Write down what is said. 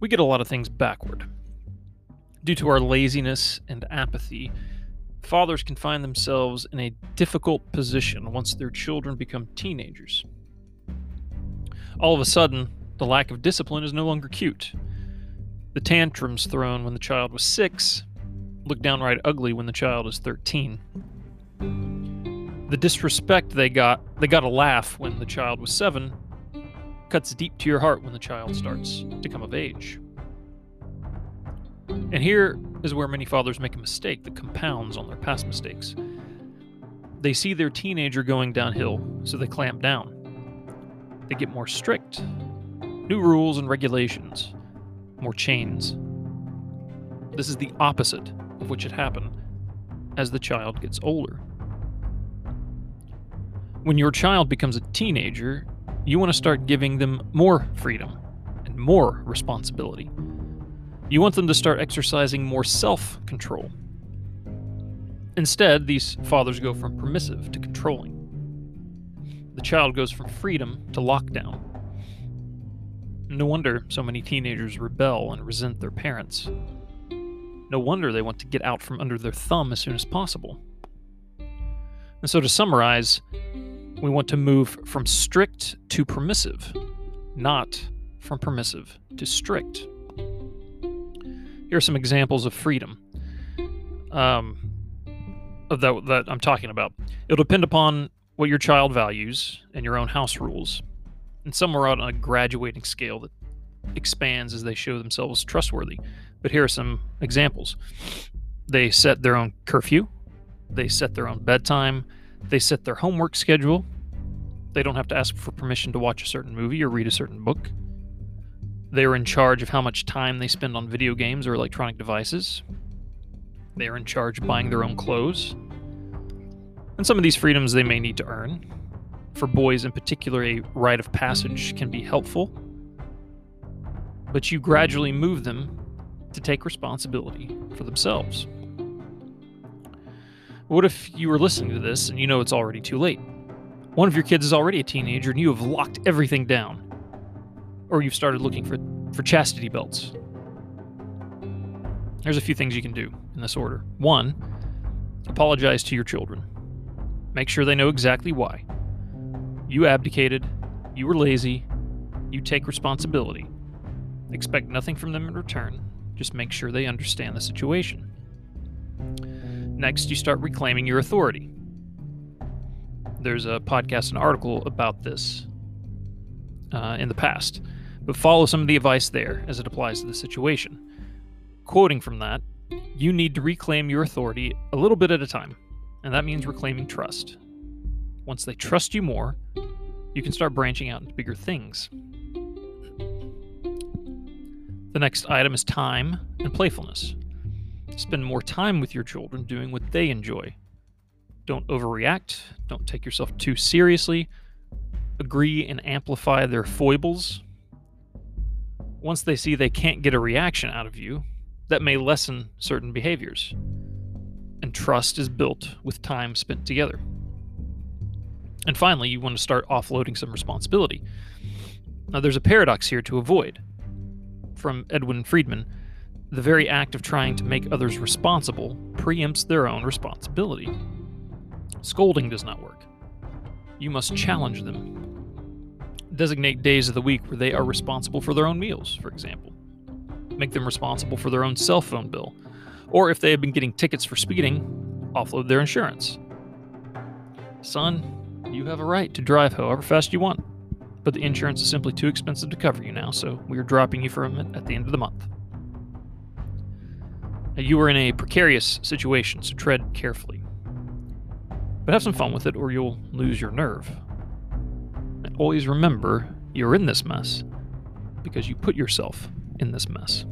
we get a lot of things backward. Due to our laziness and apathy, fathers can find themselves in a difficult position once their children become teenagers. All of a sudden, the lack of discipline is no longer cute. The tantrums thrown when the child was six look downright ugly when the child is 13. The disrespect they got, they got a laugh when the child was seven, cuts deep to your heart when the child starts to come of age. And here is where many fathers make a mistake that compounds on their past mistakes. They see their teenager going downhill, so they clamp down. They get more strict. New rules and regulations, more chains. This is the opposite of what should happen as the child gets older. When your child becomes a teenager, you want to start giving them more freedom and more responsibility. You want them to start exercising more self control. Instead, these fathers go from permissive to controlling. The child goes from freedom to lockdown. No wonder so many teenagers rebel and resent their parents. No wonder they want to get out from under their thumb as soon as possible. And so, to summarize, we want to move from strict to permissive, not from permissive to strict. Here are some examples of freedom um, of that, that I'm talking about. It'll depend upon what your child values and your own house rules, and some are on a graduating scale that expands as they show themselves trustworthy. But here are some examples. They set their own curfew, they set their own bedtime, they set their homework schedule. They don't have to ask for permission to watch a certain movie or read a certain book. They are in charge of how much time they spend on video games or electronic devices. They are in charge of buying their own clothes. And some of these freedoms they may need to earn. For boys in particular, a rite of passage can be helpful. But you gradually move them to take responsibility for themselves. What if you were listening to this and you know it's already too late? One of your kids is already a teenager and you have locked everything down. Or you've started looking for, for chastity belts. There's a few things you can do in this order. One, apologize to your children. Make sure they know exactly why. You abdicated, you were lazy, you take responsibility. Expect nothing from them in return, just make sure they understand the situation. Next, you start reclaiming your authority. There's a podcast and article about this uh, in the past, but follow some of the advice there as it applies to the situation. Quoting from that, you need to reclaim your authority a little bit at a time, and that means reclaiming trust. Once they trust you more, you can start branching out into bigger things. The next item is time and playfulness. Spend more time with your children doing what they enjoy. Don't overreact, don't take yourself too seriously. Agree and amplify their foibles. Once they see they can't get a reaction out of you, that may lessen certain behaviors. And trust is built with time spent together. And finally, you want to start offloading some responsibility. Now, there's a paradox here to avoid from Edwin Friedman, the very act of trying to make others responsible preempts their own responsibility. Scolding does not work. You must challenge them. Designate days of the week where they are responsible for their own meals, for example. Make them responsible for their own cell phone bill. Or if they have been getting tickets for speeding, offload their insurance. Son, you have a right to drive however fast you want but the insurance is simply too expensive to cover you now, so we are dropping you from it at the end of the month. You are in a precarious situation, so tread carefully. But have some fun with it, or you'll lose your nerve. And always remember you're in this mess because you put yourself in this mess.